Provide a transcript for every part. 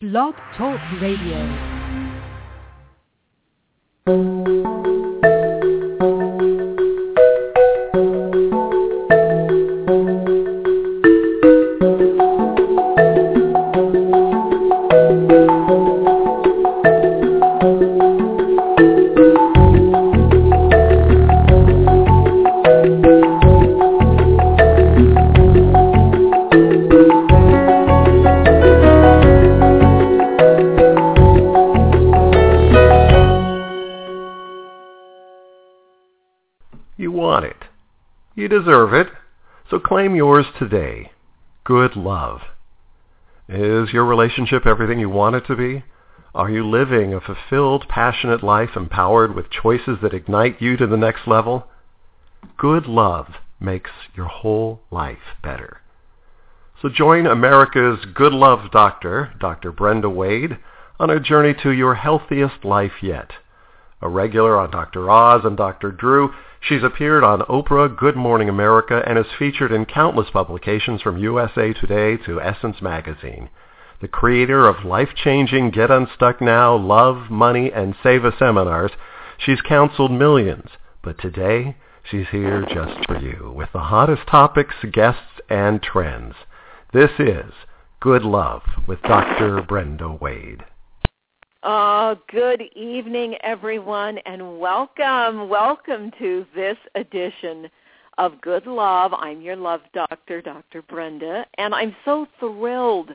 Blog Talk Radio. Yours today. Good love. Is your relationship everything you want it to be? Are you living a fulfilled, passionate life empowered with choices that ignite you to the next level? Good love makes your whole life better. So join America's Good Love Doctor, Dr. Brenda Wade, on a journey to your healthiest life yet. A regular on Dr. Oz and Dr. Drew, she's appeared on Oprah, Good Morning America, and is featured in countless publications from USA Today to Essence Magazine. The creator of life-changing Get Unstuck Now, Love, Money, and Seva seminars, she's counseled millions. But today, she's here just for you with the hottest topics, guests, and trends. This is Good Love with Dr. Brenda Wade. Oh, good evening, everyone, and welcome, welcome to this edition of Good Love. I'm your love doctor, Dr. Brenda, and I'm so thrilled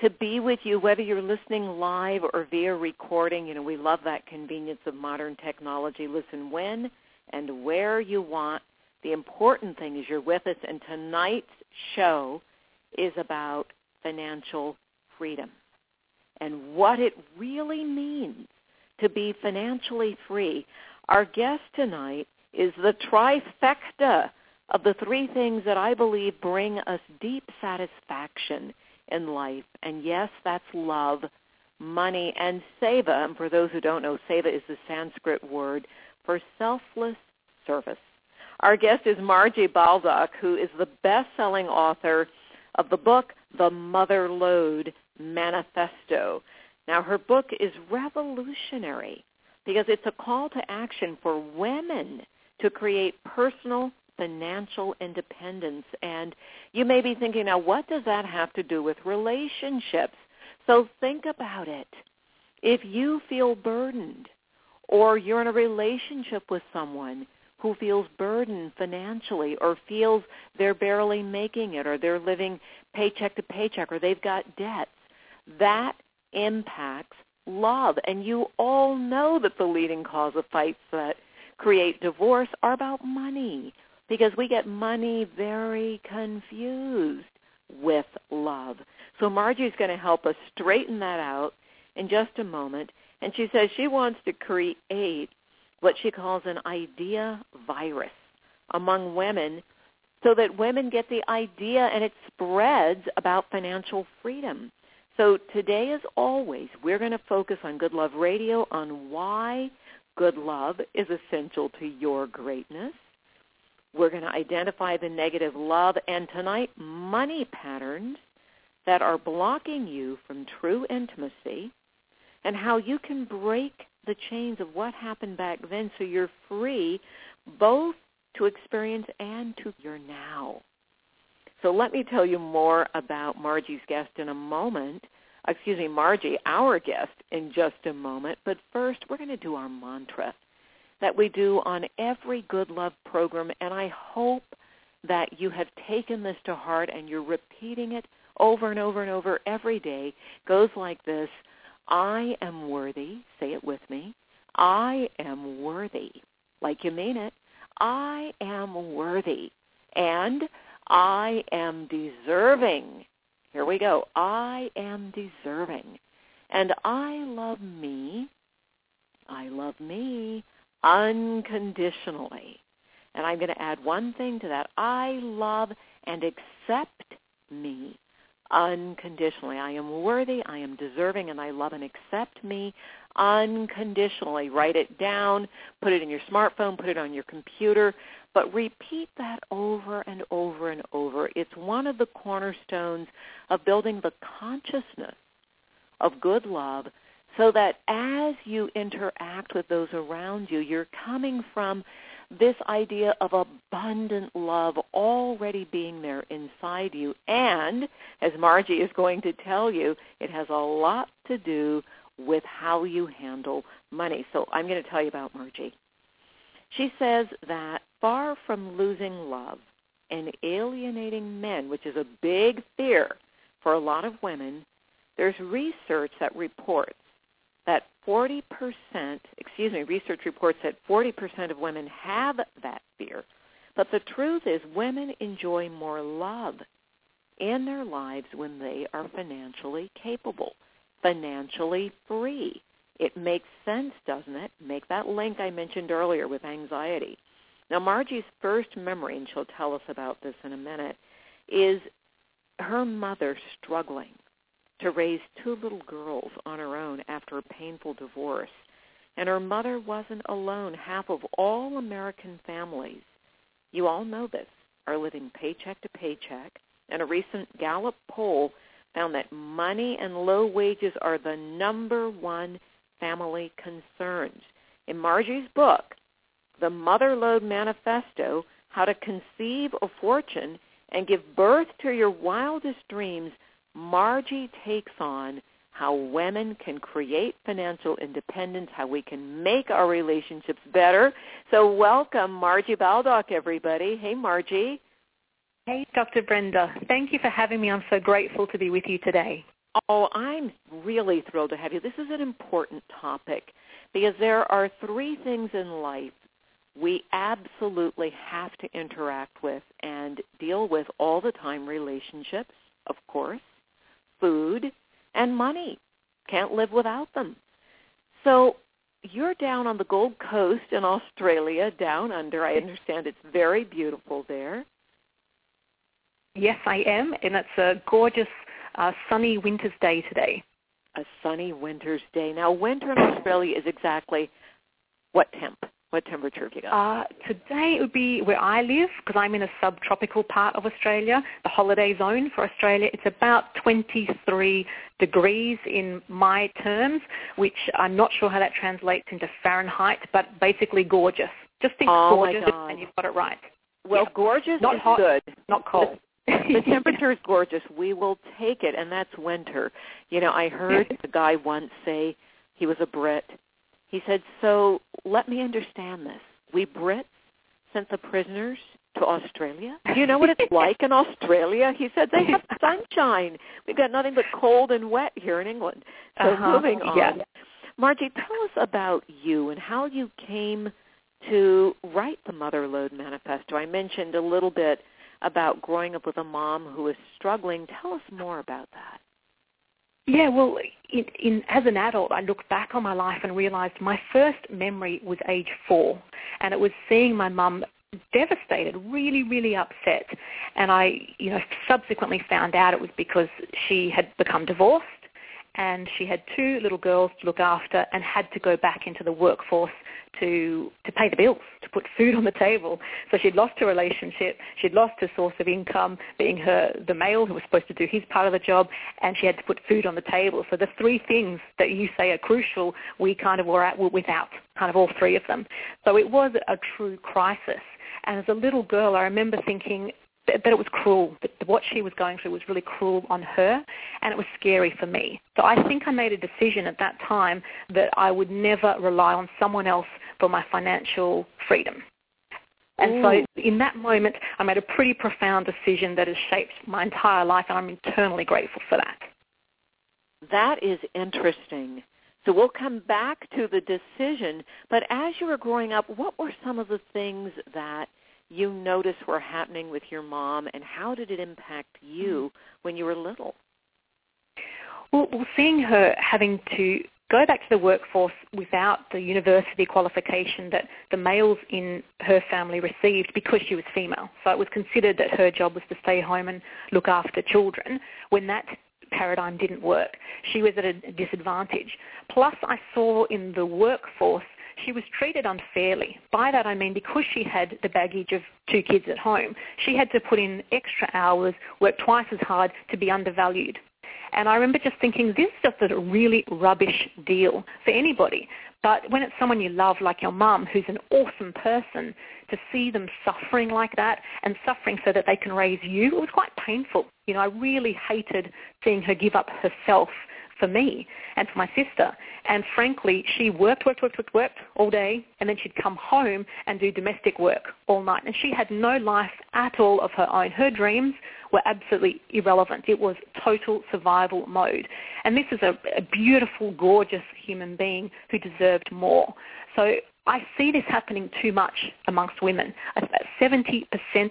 to be with you, whether you're listening live or via recording. You know, we love that convenience of modern technology. Listen when and where you want. The important thing is you're with us, and tonight's show is about financial freedom and what it really means to be financially free. Our guest tonight is the trifecta of the three things that I believe bring us deep satisfaction in life. And yes, that's love, money, and seva. And for those who don't know, seva is the Sanskrit word for selfless service. Our guest is Margie Baldock, who is the best-selling author of the book The Mother Lode Manifesto. Now, her book is revolutionary because it's a call to action for women to create personal financial independence. And you may be thinking, now, what does that have to do with relationships? So think about it. If you feel burdened or you're in a relationship with someone who feels burdened financially or feels they're barely making it or they're living paycheck to paycheck or they've got debts, that impacts love. And you all know that the leading cause of fights that create divorce are about money because we get money very confused with love. So Margie's going to help us straighten that out in just a moment. And she says she wants to create what she calls an idea virus among women so that women get the idea and it spreads about financial freedom. So today, as always, we're going to focus on Good Love Radio on why good love is essential to your greatness. We're going to identify the negative love and tonight money patterns that are blocking you from true intimacy and how you can break the chains of what happened back then so you're free both to experience and to your now. So let me tell you more about Margie's guest in a moment. Uh, excuse me, Margie, our guest, in just a moment. But first, we're going to do our mantra that we do on every Good Love program, and I hope that you have taken this to heart and you're repeating it over and over and over every day. Goes like this, I am worthy, say it with me, I am worthy, like you mean it, I am worthy, and I am deserving. Here we go. I am deserving. And I love me. I love me unconditionally. And I'm going to add one thing to that. I love and accept me unconditionally. I am worthy, I am deserving, and I love and accept me unconditionally. Write it down, put it in your smartphone, put it on your computer, but repeat that over and over and over. It's one of the cornerstones of building the consciousness of good love so that as you interact with those around you, you're coming from this idea of abundant love already being there inside you. And as Margie is going to tell you, it has a lot to do with how you handle money. So I'm going to tell you about Margie. She says that far from losing love and alienating men, which is a big fear for a lot of women, there's research that reports that 40%, excuse me, research reports that 40% of women have that fear. But the truth is women enjoy more love in their lives when they are financially capable, financially free. It makes sense, doesn't it? Make that link I mentioned earlier with anxiety. Now, Margie's first memory, and she'll tell us about this in a minute, is her mother struggling to raise two little girls on her own after a painful divorce. And her mother wasn't alone. Half of all American families, you all know this, are living paycheck to paycheck. And a recent Gallup poll found that money and low wages are the number one family concerns. In Margie's book, The Mother Lode Manifesto, How to Conceive a Fortune and Give Birth to Your Wildest Dreams, Margie takes on how women can create financial independence, how we can make our relationships better. So welcome Margie Baldock, everybody. Hey, Margie. Hey, Dr. Brenda. Thank you for having me. I'm so grateful to be with you today. Oh, I'm really thrilled to have you. This is an important topic because there are three things in life we absolutely have to interact with and deal with all the time relationships, of course, food, and money. Can't live without them. So you're down on the Gold Coast in Australia, down under. I understand it's very beautiful there. Yes, I am, and it's a gorgeous uh, sunny winter's day today. A sunny winter's day. Now, winter in Australia is exactly what temp? What temperature have you got? Uh, today it would be where I live because I'm in a subtropical part of Australia, the holiday zone for Australia. It's about 23 degrees in my terms, which I'm not sure how that translates into Fahrenheit, but basically gorgeous. Just think oh gorgeous and you've got it right. Well, gorgeous not is hot, good. Not cold. The temperature is gorgeous. We will take it, and that's winter. You know, I heard a guy once say he was a Brit he said, so let me understand this. We Brits sent the prisoners to Australia. Do you know what it's like in Australia? He said they have sunshine. We've got nothing but cold and wet here in England. So uh-huh. moving on. Yeah. Margie, tell us about you and how you came to write the Mother Lode Manifesto. I mentioned a little bit about growing up with a mom who was struggling. Tell us more about that. Yeah, well, in, in, as an adult, I look back on my life and realized my first memory was age four, and it was seeing my mum devastated, really, really upset. And I, you know, subsequently found out it was because she had become divorced and she had two little girls to look after and had to go back into the workforce to to pay the bills, to put food on the table. So she'd lost her relationship, she'd lost her source of income, being her the male who was supposed to do his part of the job, and she had to put food on the table. So the three things that you say are crucial, we kind of were at without kind of all three of them. So it was a true crisis. And as a little girl, I remember thinking, that, it was cruel. That what she was going through was really cruel on her, and it was scary for me. So I think I made a decision at that time that I would never rely on someone else for my financial freedom. And Ooh. so in that moment, I made a pretty profound decision that has shaped my entire life, and I'm eternally grateful for that. That is interesting. So we'll come back to the decision, but as you were growing up, what were some of the things that – you noticed were happening with your mom, and how did it impact you mm. when you were little? Well, well, seeing her having to go back to the workforce without the university qualification that the males in her family received because she was female. So it was considered that her job was to stay home and look after children. When that paradigm didn't work, she was at a disadvantage. Plus, I saw in the workforce she was treated unfairly. By that I mean because she had the baggage of two kids at home, she had to put in extra hours, work twice as hard to be undervalued. And I remember just thinking, this is just a really rubbish deal for anybody. But when it's someone you love, like your mum, who's an awesome person, to see them suffering like that and suffering so that they can raise you, it was quite painful. You know, I really hated seeing her give up herself for me and for my sister. And frankly, she worked, worked, worked, worked, worked all day, and then she'd come home and do domestic work all night. And she had no life at all of her own. Her dreams were absolutely irrelevant. It was total survival mode. And this is a, a beautiful, gorgeous human being who deserved more. So I see this happening too much amongst women. About 70%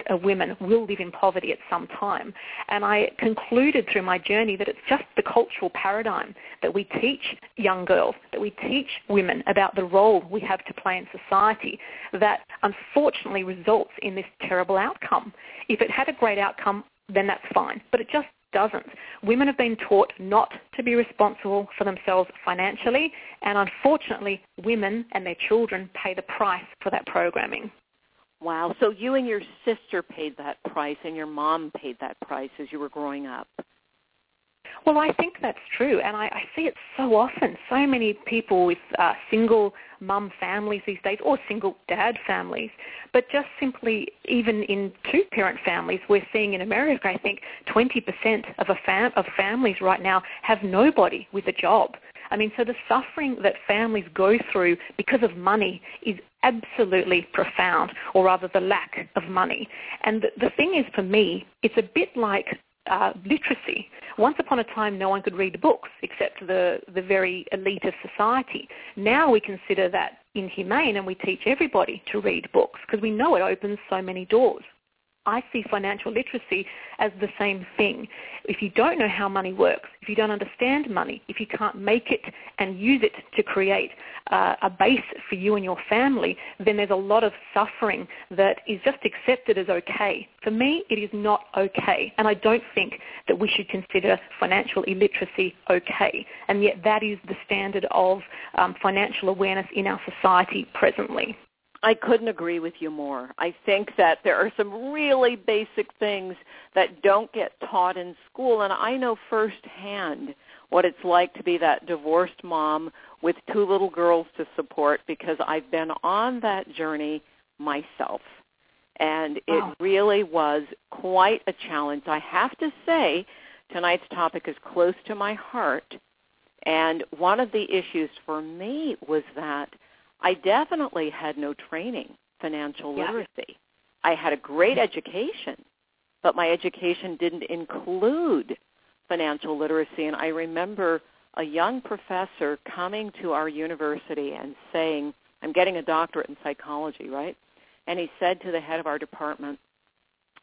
of women will live in poverty at some time. And I concluded through my journey that it's just the cultural paradigm that we teach young girls, that we teach women about the role we have to play in society that unfortunately results in this terrible outcome. If it had a great outcome, then that's fine. But it just doesn't. Women have been taught not to be responsible for themselves financially, and unfortunately, women and their children pay the price for that programming. Wow. So you and your sister paid that price, and your mom paid that price as you were growing up. Well, I think that's true, and I, I see it so often. So many people with uh, single mum families these days, or single dad families, but just simply even in two-parent families, we're seeing in America, I think 20% of a fam- of families right now have nobody with a job. I mean, so the suffering that families go through because of money is absolutely profound, or rather the lack of money. And the, the thing is, for me, it's a bit like uh, literacy. Once upon a time, no one could read books except the, the very elite of society. Now we consider that inhumane and we teach everybody to read books because we know it opens so many doors. I see financial literacy as the same thing. If you don't know how money works, if you don't understand money, if you can't make it and use it to create uh, a base for you and your family, then there's a lot of suffering that is just accepted as okay. For me, it is not okay. And I don't think that we should consider financial illiteracy okay. And yet that is the standard of um, financial awareness in our society presently. I couldn't agree with you more. I think that there are some really basic things that don't get taught in school, and I know firsthand what it's like to be that divorced mom with two little girls to support because I've been on that journey myself. And it wow. really was quite a challenge. I have to say, tonight's topic is close to my heart. And one of the issues for me was that I definitely had no training, financial yeah. literacy. I had a great education, but my education didn't include financial literacy. And I remember a young professor coming to our university and saying, I'm getting a doctorate in psychology, right? And he said to the head of our department,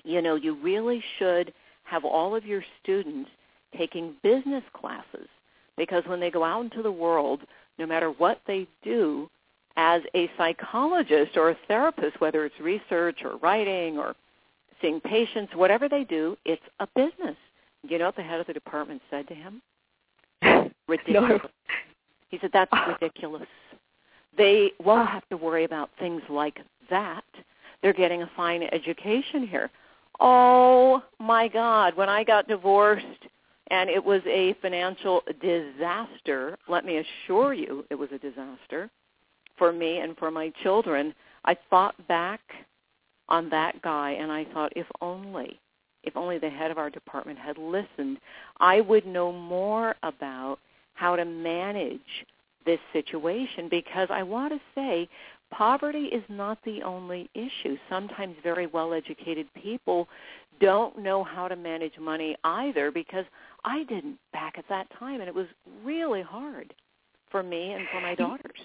you know, you really should have all of your students taking business classes because when they go out into the world, no matter what they do, as a psychologist or a therapist, whether it's research or writing or seeing patients, whatever they do, it's a business. You know what the head of the department said to him? Ridiculous. No. He said, that's ah. ridiculous. They won't have to worry about things like that. They're getting a fine education here. Oh my God, when I got divorced and it was a financial disaster, let me assure you it was a disaster for me and for my children, I thought back on that guy and I thought if only if only the head of our department had listened, I would know more about how to manage this situation because I want to say poverty is not the only issue. Sometimes very well-educated people don't know how to manage money either because I didn't back at that time and it was really hard for me and for my daughters.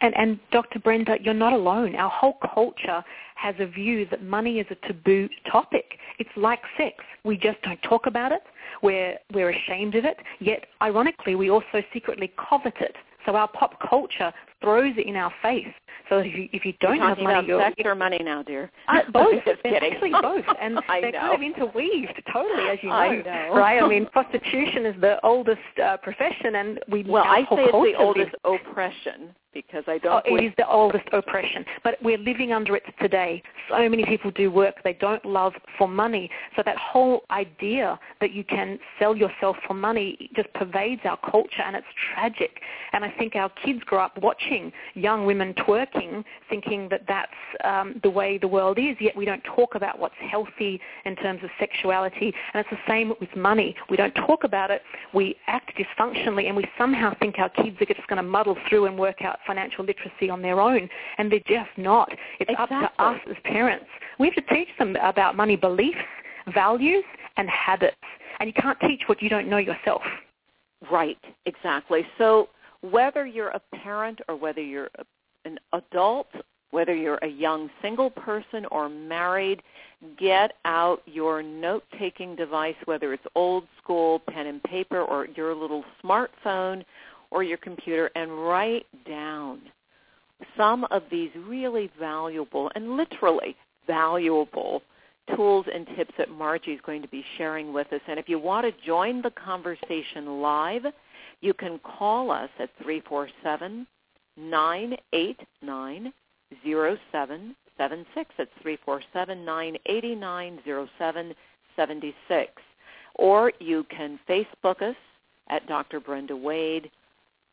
And, and Dr. Brenda, you're not alone. Our whole culture has a view that money is a taboo topic. It's like sex. We just don't talk about it. We're, we're ashamed of it. Yet, ironically, we also secretly covet it. So our pop culture throws it in our face. So if you, if you don't You're have money, about you're, sex or money now, dear. uh, both. Just They're kidding. actually both, and I they're know. kind of interweaved totally, as you know. I know. Right? I mean, prostitution is the oldest uh, profession, and we Well, I say it's the oldest oppression because I Oh, don't. it believe- is the oldest oppression, but we're living under it today. So many people do work they don't love for money. So that whole idea that you can sell yourself for money just pervades our culture, and it's tragic. And I think our kids grow up watching young women twerking, thinking that that's um, the way the world is. Yet we don't talk about what's healthy in terms of sexuality, and it's the same with money. We don't talk about it. We act dysfunctionally, and we somehow think our kids are just going to muddle through and work out financial literacy on their own, and they're just not. It's up to us as parents. We have to teach them about money beliefs, values, and habits. And you can't teach what you don't know yourself. Right, exactly. So whether you're a parent or whether you're a, an adult, whether you're a young single person or married, get out your note-taking device, whether it's old school pen and paper or your little smartphone or your computer, and write down some of these really valuable and literally valuable tools and tips that Margie is going to be sharing with us. And if you want to join the conversation live, you can call us at 347-989-0776. It's 347-989-0776. Or you can Facebook us at Dr. Brenda Wade,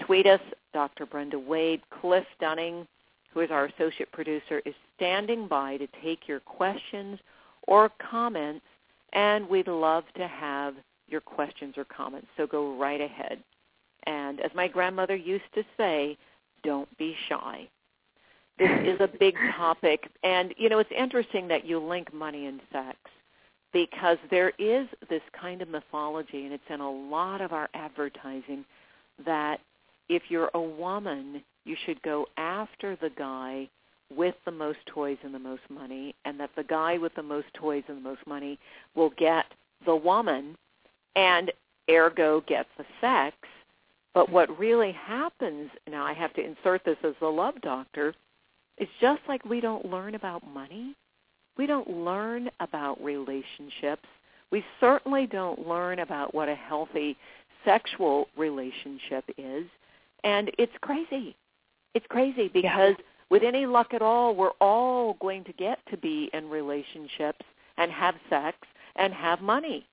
tweet us, Dr. Brenda Wade, Cliff Dunning, who is our associate producer, is standing by to take your questions or comments, and we'd love to have your questions or comments. So go right ahead. And as my grandmother used to say, don't be shy. This is a big topic. And, you know, it's interesting that you link money and sex because there is this kind of mythology, and it's in a lot of our advertising, that if you're a woman, you should go after the guy with the most toys and the most money, and that the guy with the most toys and the most money will get the woman, and ergo get the sex. But what really happens, now I have to insert this as the love doctor, is just like we don't learn about money, we don't learn about relationships. We certainly don't learn about what a healthy sexual relationship is. And it's crazy. It's crazy because with any luck at all, we're all going to get to be in relationships and have sex and have money.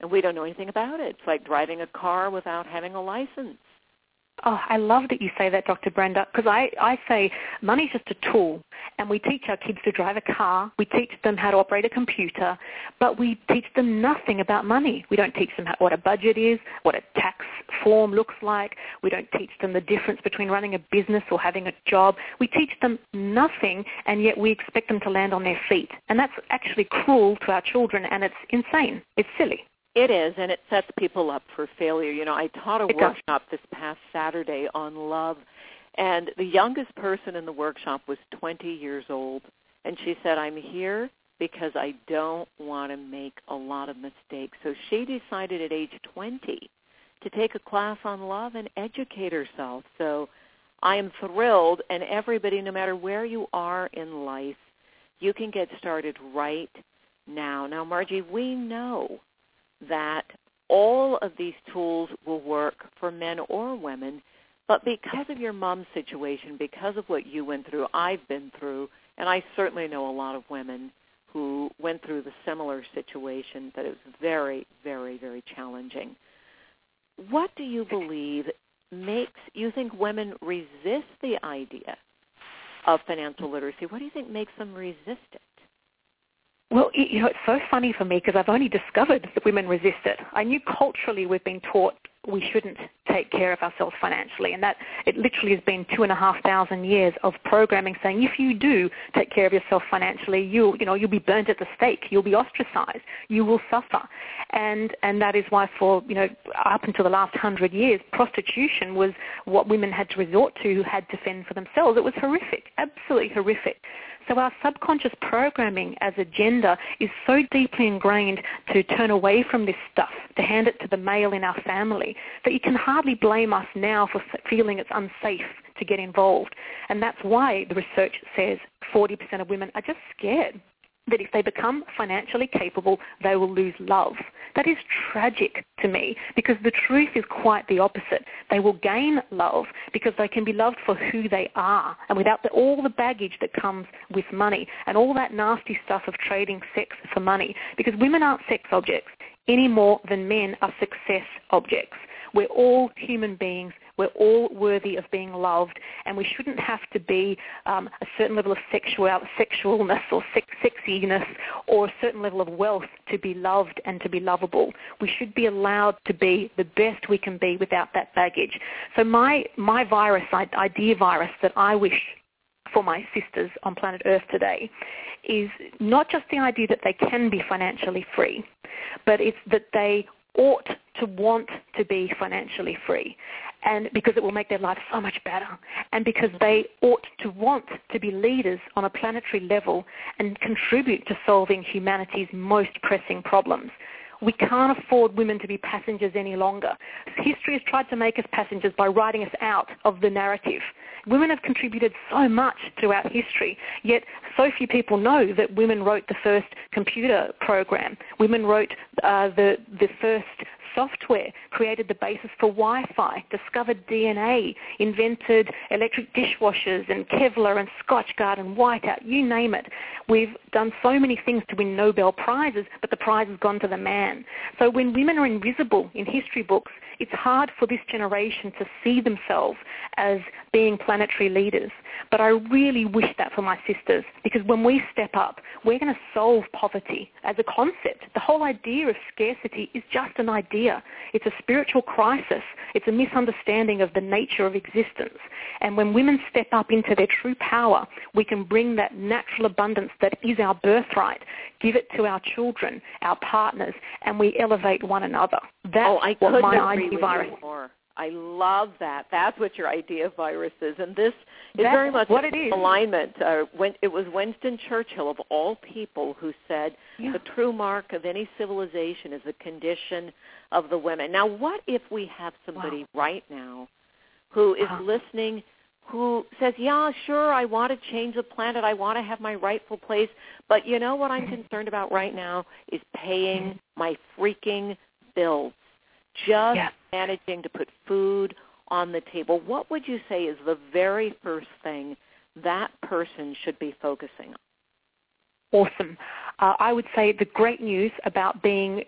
And we don't know anything about it. It's like driving a car without having a license. Oh, I love that you say that, Dr. Brenda, because I, I say money's just a tool, and we teach our kids to drive a car, we teach them how to operate a computer, but we teach them nothing about money. We don't teach them how, what a budget is, what a tax form looks like. We don't teach them the difference between running a business or having a job. We teach them nothing, and yet we expect them to land on their feet. And that's actually cruel to our children, and it's insane. It's silly. It is, and it sets people up for failure. You know, I taught a It workshop this past Saturday on love, and the youngest person in the workshop was 20 years old, and she said, I'm here because I don't want to make a lot of mistakes. So she decided at age 20 to take a class on love and educate herself. So I am thrilled, and everybody, no matter where you are in life, you can get started right now. Now, Margie, we know that all of these tools will work for men or women, but because of your mom's situation, because of what you went through, I've been through, and I certainly know a lot of women who went through the similar situation that was very, very, very challenging. What do you believe makes you think women resist the idea of financial literacy? What do you think makes them resist it? Well, you know, it's so funny for me because I've only discovered that women resist it. I knew culturally we've been taught we shouldn't take care of ourselves financially, and that it literally has been two and a half thousand years of programming saying if you do take care of yourself financially, you you know you'll be burnt at the stake, you'll be ostracized, you will suffer, and and that is why for you know up until the last hundred years, prostitution was what women had to resort to who had to fend for themselves. It was horrific, absolutely horrific. So our subconscious programming as a gender is so deeply ingrained to turn away from this stuff, to hand it to the male in our family, that you can hardly blame us now for feeling it's unsafe to get involved. And that's why the research says 40% of women are just scared that if they become financially capable, they will lose love. That is tragic to me because the truth is quite the opposite. They will gain love because they can be loved for who they are and without the, all the baggage that comes with money and all that nasty stuff of trading sex for money because women aren't sex objects any more than men are success objects. We're all human beings we're all worthy of being loved, and we shouldn't have to be um, a certain level of sexual, sexualness or sex, sexiness or a certain level of wealth to be loved and to be lovable. We should be allowed to be the best we can be without that baggage. So my, my virus, idea virus that I wish for my sisters on planet Earth today is not just the idea that they can be financially free, but it's that they ought to want to be financially free and because it will make their life so much better and because they ought to want to be leaders on a planetary level and contribute to solving humanity's most pressing problems. We can't afford women to be passengers any longer. History has tried to make us passengers by writing us out of the narrative. Women have contributed so much throughout history, yet so few people know that women wrote the first computer program. Women wrote uh, the, the first software, created the basis for Wi-Fi, discovered DNA, invented electric dishwashers and Kevlar and Scotchgard and Whiteout, you name it. We've done so many things to win Nobel Prizes, but the prize has gone to the man. So when women are invisible in history books, it's hard for this generation to see themselves as being planetary leaders. But I really wish that for my sisters because when we step up, we're going to solve poverty as a concept. The whole idea of scarcity is just an idea. It's a spiritual crisis. It's a misunderstanding of the nature of existence. And when women step up into their true power, we can bring that natural abundance that is our birthright, give it to our children, our partners, and we elevate one another. That's oh, what my idea virus more. I love that. That's what your idea of virus is, and this is That's very much what it is. alignment. Uh, when it was Winston Churchill of all people who said yeah. the true mark of any civilization is the condition of the women. Now, what if we have somebody wow. right now who is uh-huh. listening? Who says, "Yeah, sure, I want to change the planet. I want to have my rightful place, but you know what I'm concerned about right now is paying my freaking bills." Just managing to put food on the table, what would you say is the very first thing that person should be focusing on? Awesome. Uh, I would say the great news about being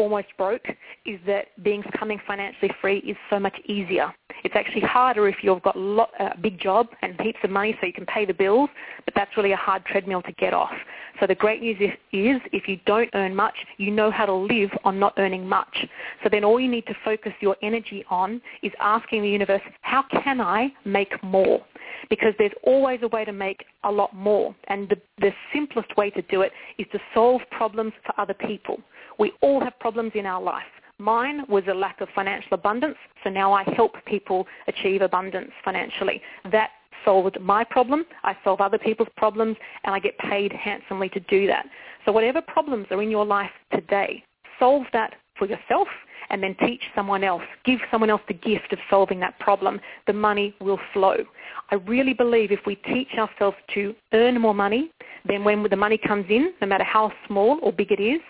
almost broke is that being becoming financially free is so much easier. It's actually harder if you've got a lot, uh, big job and heaps of money so you can pay the bills, but that's really a hard treadmill to get off. So the great news is, is if you don't earn much, you know how to live on not earning much. So then all you need to focus your energy on is asking the universe, how can I make more? Because there's always a way to make a lot more. And the, the simplest way to do it is to solve problems for other people. We all have problems in our life. Mine was a lack of financial abundance, so now I help people achieve abundance financially. That solved my problem, I solve other people's problems, and I get paid handsomely to do that. So whatever problems are in your life today, solve that for yourself and then teach someone else. Give someone else the gift of solving that problem. The money will flow. I really believe if we teach ourselves to earn more money, then when the money comes in, no matter how small or big it is,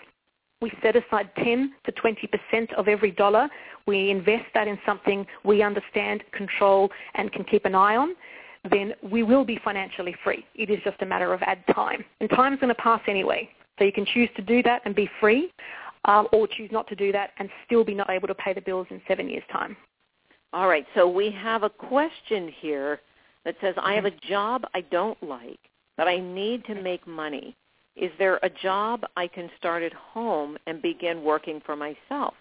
we set aside 10 to 20% of every dollar. We invest that in something we understand, control, and can keep an eye on. Then we will be financially free. It is just a matter of add time. And time's going to pass anyway. So you can choose to do that and be free, um, or choose not to do that and still be not able to pay the bills in seven years' time. All right. So we have a question here that says, I have a job I don't like, but I need to make money is there a job I can start at home and begin working for myself?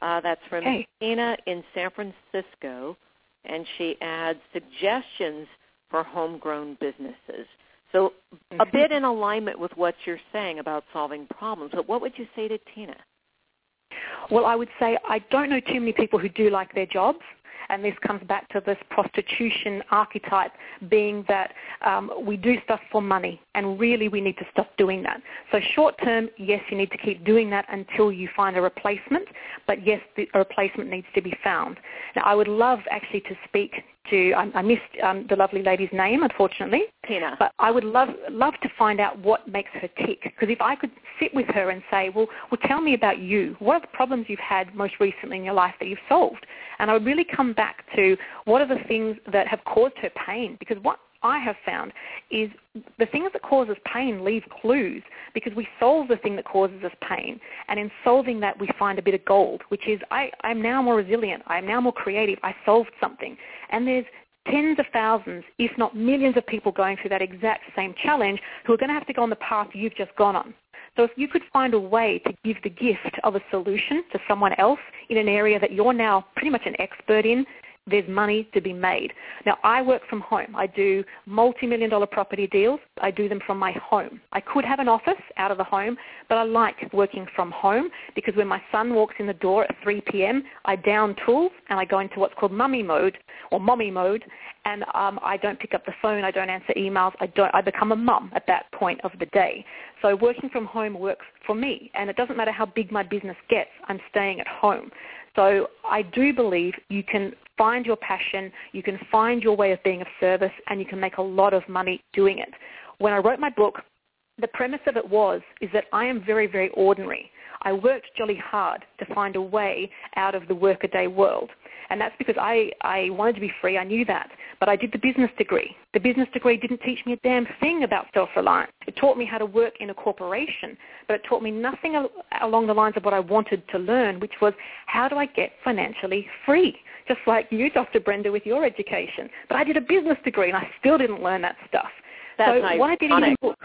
Uh, that's from okay. Tina in San Francisco, and she adds suggestions for homegrown businesses. So mm-hmm. a bit in alignment with what you're saying about solving problems, but what would you say to Tina? Well, I would say I don't know too many people who do like their jobs and this comes back to this prostitution archetype being that um, we do stuff for money, and really we need to stop doing that. So short term, yes, you need to keep doing that until you find a replacement, but yes, the, a replacement needs to be found. Now, I would love actually to speak to, I, I missed um, the lovely lady's name, unfortunately. Tina. But I would love love to find out what makes her tick. Because if I could sit with her and say, well, well, tell me about you. What are the problems you've had most recently in your life that you've solved? And I would really come back to what are the things that have caused her pain. Because what I have found is the things that cause us pain leave clues because we solve the thing that causes us pain. And in solving that, we find a bit of gold, which is I, I'm now more resilient. I'm now more creative. I solved something. And there's tens of thousands, if not millions of people going through that exact same challenge who are going to have to go on the path you've just gone on. So if you could find a way to give the gift of a solution to someone else in an area that you're now pretty much an expert in, there's money to be made. Now, I work from home. I do multi-million dollar property deals. I do them from my home. I could have an office out of the home, but I like working from home because when my son walks in the door at 3 p.m., I down tools and I go into what's called mummy mode or mommy mode, and um, I don't pick up the phone. I don't answer emails. I don't. I become a mum at that point of the day. So working from home works for me, and it doesn't matter how big my business gets. I'm staying at home. So I do believe you can find your passion, you can find your way of being of service, and you can make a lot of money doing it. When I wrote my book, the premise of it was is that I am very, very ordinary. I worked jolly hard to find a way out of the workaday world. And that's because I, I wanted to be free. I knew that. But I did the business degree. The business degree didn't teach me a damn thing about self-reliance. It taught me how to work in a corporation, but it taught me nothing al- along the lines of what I wanted to learn, which was how do I get financially free? Just like you, Dr. Brenda, with your education. But I did a business degree and I still didn't learn that stuff. That's so what I did the book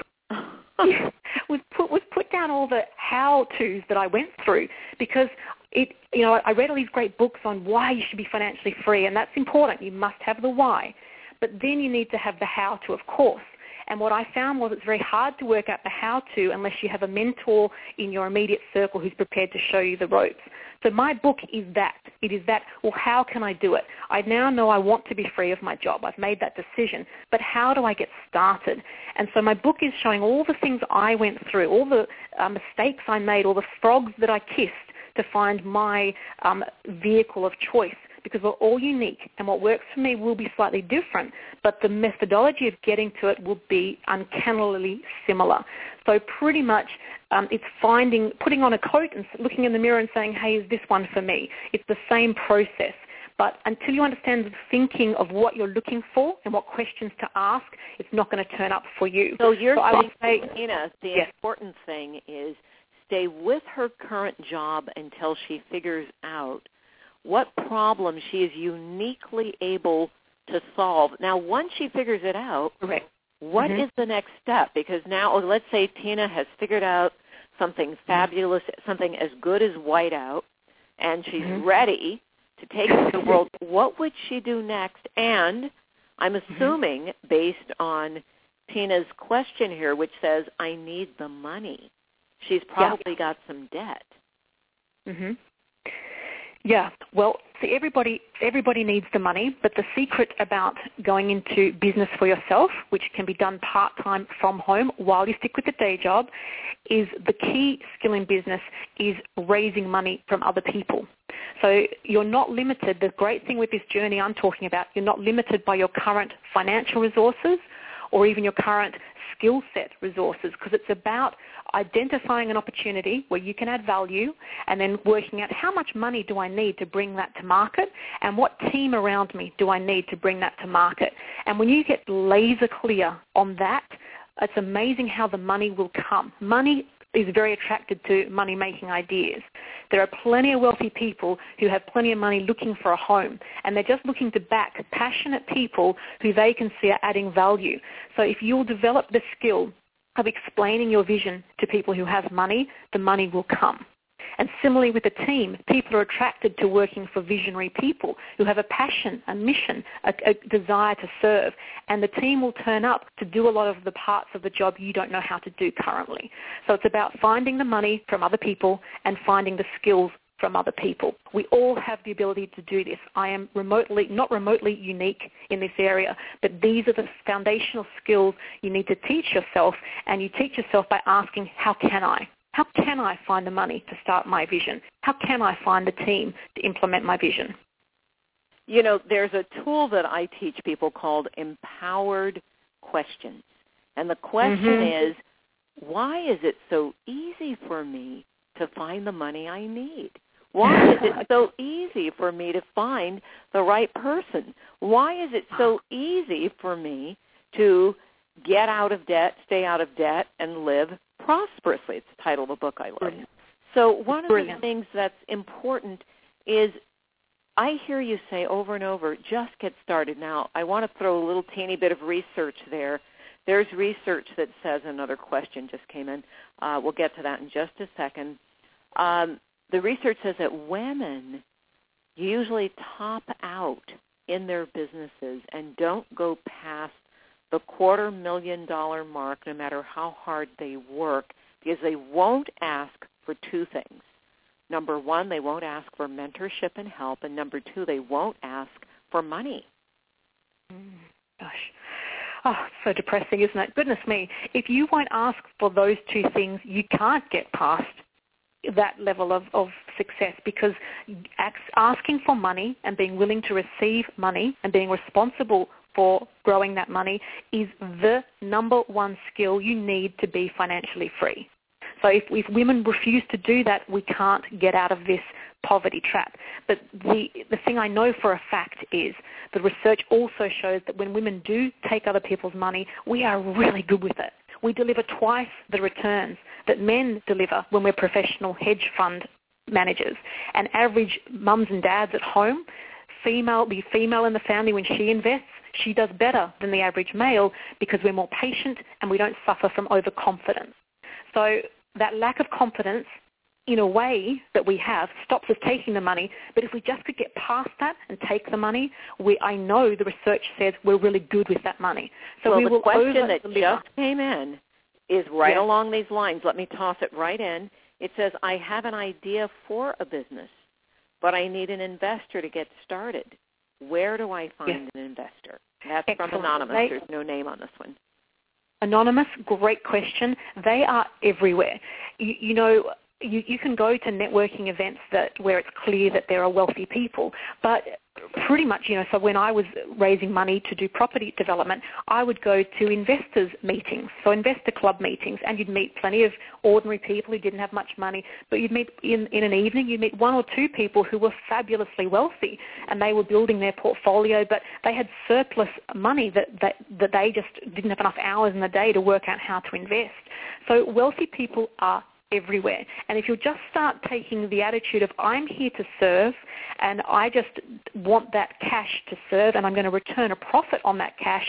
was put was put down all the how tos that I went through because it you know I read all these great books on why you should be financially free and that's important. You must have the why, but then you need to have the how to, of course. And what I found was it's very hard to work out the how to unless you have a mentor in your immediate circle who's prepared to show you the ropes. So my book is that. It is that, well, how can I do it? I now know I want to be free of my job. I've made that decision. But how do I get started? And so my book is showing all the things I went through, all the uh, mistakes I made, all the frogs that I kissed to find my um, vehicle of choice because we're all unique and what works for me will be slightly different, but the methodology of getting to it will be uncannily similar. So pretty much um, it's finding, putting on a coat and looking in the mirror and saying, hey, is this one for me? It's the same process. But until you understand the thinking of what you're looking for and what questions to ask, it's not going to turn up for you. So you're so saying, say, Tina, the yes. important thing is stay with her current job until she figures out what problem she is uniquely able to solve. Now, once she figures it out, Correct. what Mhm. is the next step? Because now, oh, let's say Tina has figured out something fabulous, something as good as whiteout, and she's Mhm. ready to take it to the world. What would she do next? And I'm Mm-hmm. assuming, based on Tina's question here, which says, I need the money, she's probably got some debt. hmm Yeah. Well, see, everybody everybody needs the money, but the secret about going into business for yourself, which can be done part time from home while you stick with the day job, is the key skill in business is raising money from other people. So you're not limited. The great thing with this journey I'm talking about, you're not limited by your current financial resources or even your current skill set resources because it's about identifying an opportunity where you can add value and then working out how much money do I need to bring that to market and what team around me do I need to bring that to market. And when you get laser clear on that, it's amazing how the money will come. Money is very attracted to money-making ideas. There are plenty of wealthy people who have plenty of money looking for a home, and they're just looking to back passionate people who they can see are adding value. So if you'll develop the skill of explaining your vision to people who have money, the money will come. And similarly with a team, people are attracted to working for visionary people who have a passion, a mission, a, a, desire to serve. And the team will turn up to do a lot of the parts of the job you don't know how to do currently. So it's about finding the money from other people and finding the skills from other people. We all have the ability to do this. I am remotely, not remotely unique in this area, but these are the foundational skills you need to teach yourself, and you teach yourself by asking, how can I? How can I find the money to start my vision? How can I find the team to implement my vision? you know, there's a tool that I teach people called empowered questions. And the question Mhm. is, why is it so easy for me to find the money I need? Why is it so easy for me to find the right person? Why is it so easy for me to get out of debt, stay out of debt, and live prosperously? It's the title of a book I love. Brilliant. So one of the things that's important is I hear you say over and over, just get started. Now, I want to throw a little teeny bit of research there. There's research that says another question just came in. Uh, we'll get to that in just a second. Um, the research says that women usually top out in their businesses and don't go past the quarter million dollar mark no matter how hard they work because they won't ask for two things. Number one, they won't ask for mentorship and help, and number two, they won't ask for money. Mm, Gosh. Oh, so depressing, isn't it? Goodness me. If you won't ask for those two things, you can't get past that level of, of success because asking for money and being willing to receive money and being responsible for growing that money is the number one skill you need to be financially free. So if, if women refuse to do that, we can't get out of this poverty trap. But the, the thing I know for a fact is the research also shows that when women do take other people's money, we are really good with it. We deliver twice the returns that men deliver when we're professional hedge fund managers. And average mums and dads at home, female, the female in the family when she invests, she does better than the average male because we're more patient and we don't suffer from overconfidence. So that lack of confidence in a way that we have stops us taking the money. But if we just could get past that and take the money, we, I know the research says we're really good with that money. So well, we the will question that just came in is right Yes. along these lines. Let me toss it right in. It says, I have an idea for a business, but I need an investor to get started. Where do I find Yes. an investor? That's Excellent. from Anonymous. They- There's no name on this one. Anonymous, great question. They are everywhere. You, you know, you, you can go to networking events that where it's clear that there are wealthy people, but pretty much, you know, so when I was raising money to do property development, I would go to investors meetings, so investor club meetings, and you'd meet plenty of ordinary people who didn't have much money, but you'd meet in, in an evening, you'd meet one or two people who were fabulously wealthy, and they were building their portfolio, but they had surplus money that, that, that they just didn't have enough hours in the day to work out how to invest. So wealthy people are everywhere. And if you'll just start taking the attitude of I'm here to serve and I just want that cash to serve and I'm going to return a profit on that cash,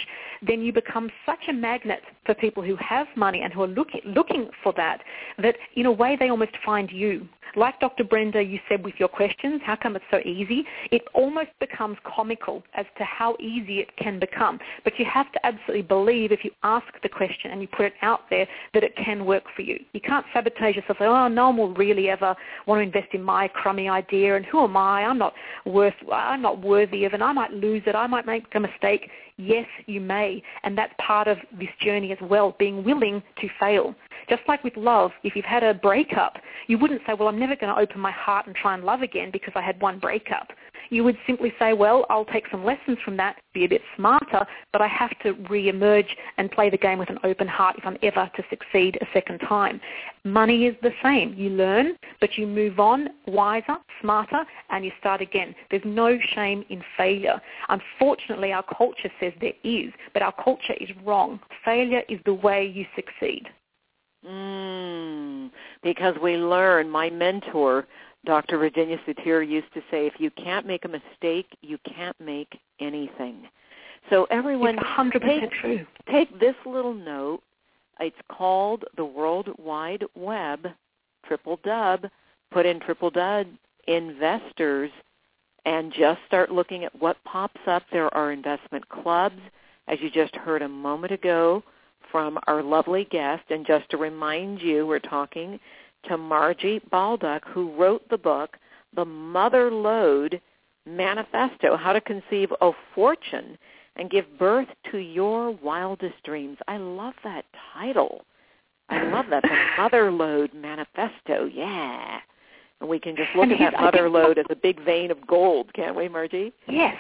then you become such a magnet for people who have money and who are looking, looking for that, that in a way they almost find you. Like Dr. Brenda, you said with your questions, how come it's so easy? It almost becomes comical as to how easy it can become. But you have to absolutely believe if you ask the question and you put it out there that it can work for you. You can't sabotage yourself. Say, oh, no one will really ever want to invest in my crummy idea, and who am I? I'm not worth. I'm not worthy of, it. I might lose it. I might make a mistake. Yes, you may, and that's part of this journey as well. Being willing to fail. Just like with love, if you've had a breakup, you wouldn't say, well, I'm never going to open my heart and try and love again because I had one breakup. You would simply say, well, I'll take some lessons from that, be a bit smarter, but I have to re-emerge and play the game with an open heart if I'm ever to succeed a second time. Money is the same. You learn, but you move on wiser, smarter, and you start again. There's no shame in failure. Unfortunately, our culture says there is, but our culture is wrong. Failure is the way you succeed. Mm, because we learn. My mentor, Dr. Virginia Satir, used to say, if you can't make a mistake, you can't make anything. So everyone, It's 100% take, true. take this little note. It's called the World Wide Web, triple dub. Put in triple dub investors and just start looking at what pops up. There are investment clubs, as you just heard a moment ago from our lovely guest. And just to remind you, we're talking to Margie Baldock, who wrote the book, The Mother Lode Manifesto, How to Conceive a Fortune and Give Birth to Your Wildest Dreams. I love that title. I love that, The Mother Lode Manifesto. Yeah. And we can just look And at that mother lode as a big vein of gold, can't we, Margie? Yes,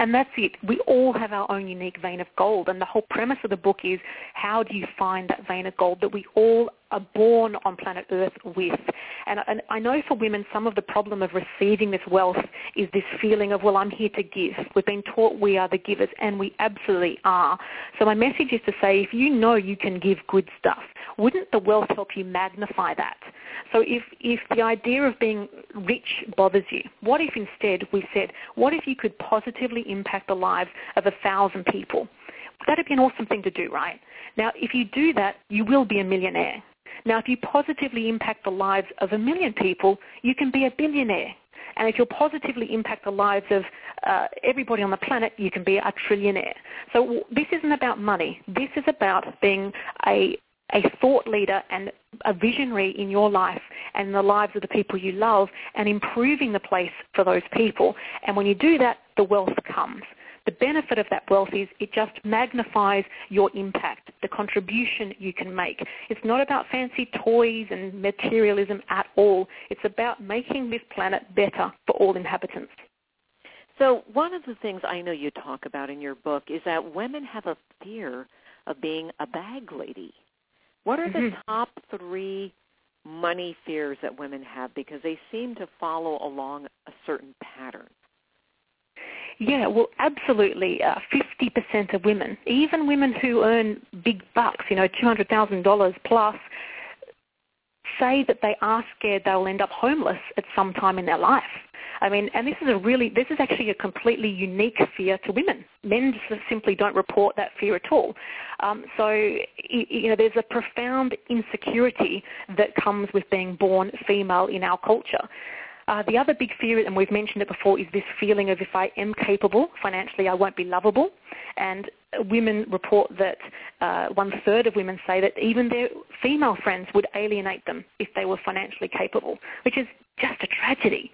and that's it. We all have our own unique vein of gold, and the whole premise of the book is how do you find that vein of gold that we all are born on planet Earth with. And, and I know for women, some of the problem of receiving this wealth is this feeling of, well, I'm here to give. We've been taught we are the givers, and we absolutely are. So my message is to say, if you know you can give good stuff, wouldn't the wealth help you magnify that? So if, if the idea of being rich bothers you, what if instead we said, what if you could positively impact the lives of a thousand people? That'd be an awesome thing to do, right? Now, if you do that, you will be a millionaire. Now, if you positively impact the lives of a million people, you can be a billionaire. And if you'll positively impact the lives of uh, everybody on the planet, you can be a trillionaire. So this isn't about money. This is about being a a thought leader and a visionary in your life and the lives of the people you love and improving the place for those people. And when you do that, the wealth comes. The benefit of that wealth is it just magnifies your impact, the contribution you can make. It's not about fancy toys and materialism at all. It's about making this planet better for all inhabitants. So one of the things I know you talk about in your book is that women have a fear of being a bag lady. What are the Mhm. top three money fears that women have? Because they seem to follow along a certain pattern. Yeah, well, absolutely. Uh, 50% of women, even women who earn big bucks, you know, $200,000 plus, say that they are scared they'll end up homeless at some time in their life. I mean, and this is a really, this is actually a completely unique fear to women. Men just simply don't report that fear at all. Um, so, you know, there's a profound insecurity that comes with being born female in our culture. Uh, the other big fear, and we've mentioned it before, is this feeling of if I am capable financially, I won't be lovable. And women report that uh, one third of women say that even their female friends would alienate them if they were financially capable, which is just a tragedy.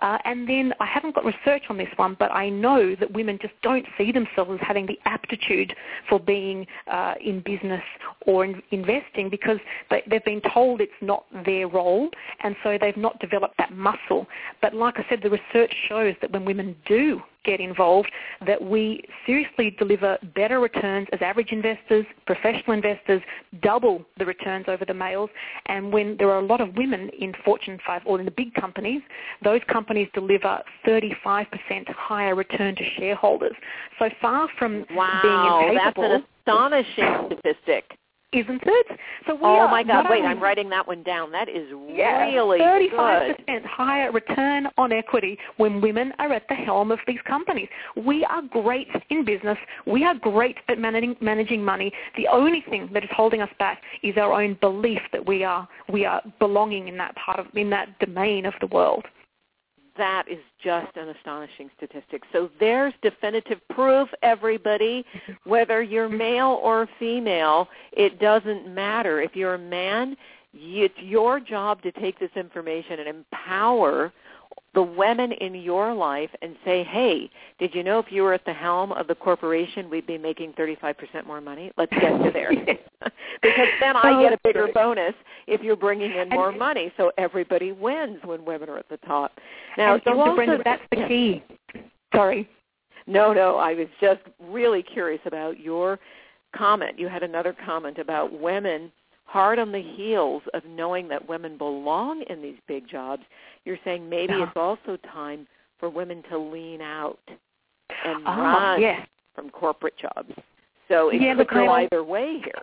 Uh, and then I haven't got research on this one, but I know that women just don't see themselves as having the aptitude for being uh, in business or in investing because they, they've been told it's not their role, and so they've not developed that muscle. But like I said, the research shows that when women do get involved, that we seriously deliver better returns as average investors, professional investors, double the returns over the males. And when there are a lot of women in Fortune 5 or in the big companies, those companies deliver 35% higher return to shareholders. So far from Wow, being that's incapable, an astonishing statistic. Isn't it? So we Oh my God! Wait, I'm writing that one down. That is yeah, really 35% good. higher return on equity when women are at the helm of these companies. We are great in business. We are great at managing, managing money. The only thing that is holding us back is our own belief that we are we are belonging in that part of in that domain of the world. That is just an astonishing statistic. So there's definitive proof, everybody. Whether you're male or female, it doesn't matter. If you're a man, it's your job to take this information and empower the women in your life and say, hey, did you know if you were at the helm of the corporation, we'd be making 35% more money? Let's get to there. because then I oh, get a bigger bonus if you're bringing in And- more money. So everybody wins when women are at the top. Now, and you Dr. also- Brenda, that's the key. Sorry. No, no, I was just really curious about your comment. You had another comment about women hard on the heels of knowing that women belong in these big jobs. You're saying maybe Yeah. it's also time for women to lean out and Oh, run yes. from corporate jobs. So it Yeah, could go either way here.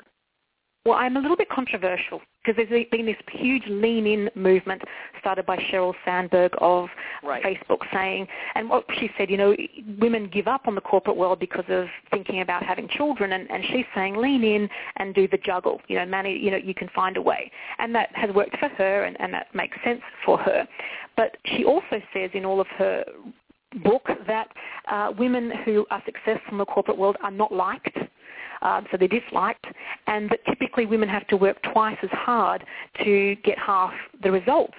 Well, I'm a little bit controversial because there's been this huge lean-in movement started by Sheryl Sandberg of Right. Facebook saying, and what she said, you know, women give up on the corporate world because of thinking about having children, and, and she's saying lean in and do the juggle, you know, manage, you know, you can find a way. And that has worked for her, and, and that makes sense for her. But she also says in all of her book that uh, women who are successful in the corporate world are not liked um, so they're disliked, and that typically women have to work twice as hard to get half the results.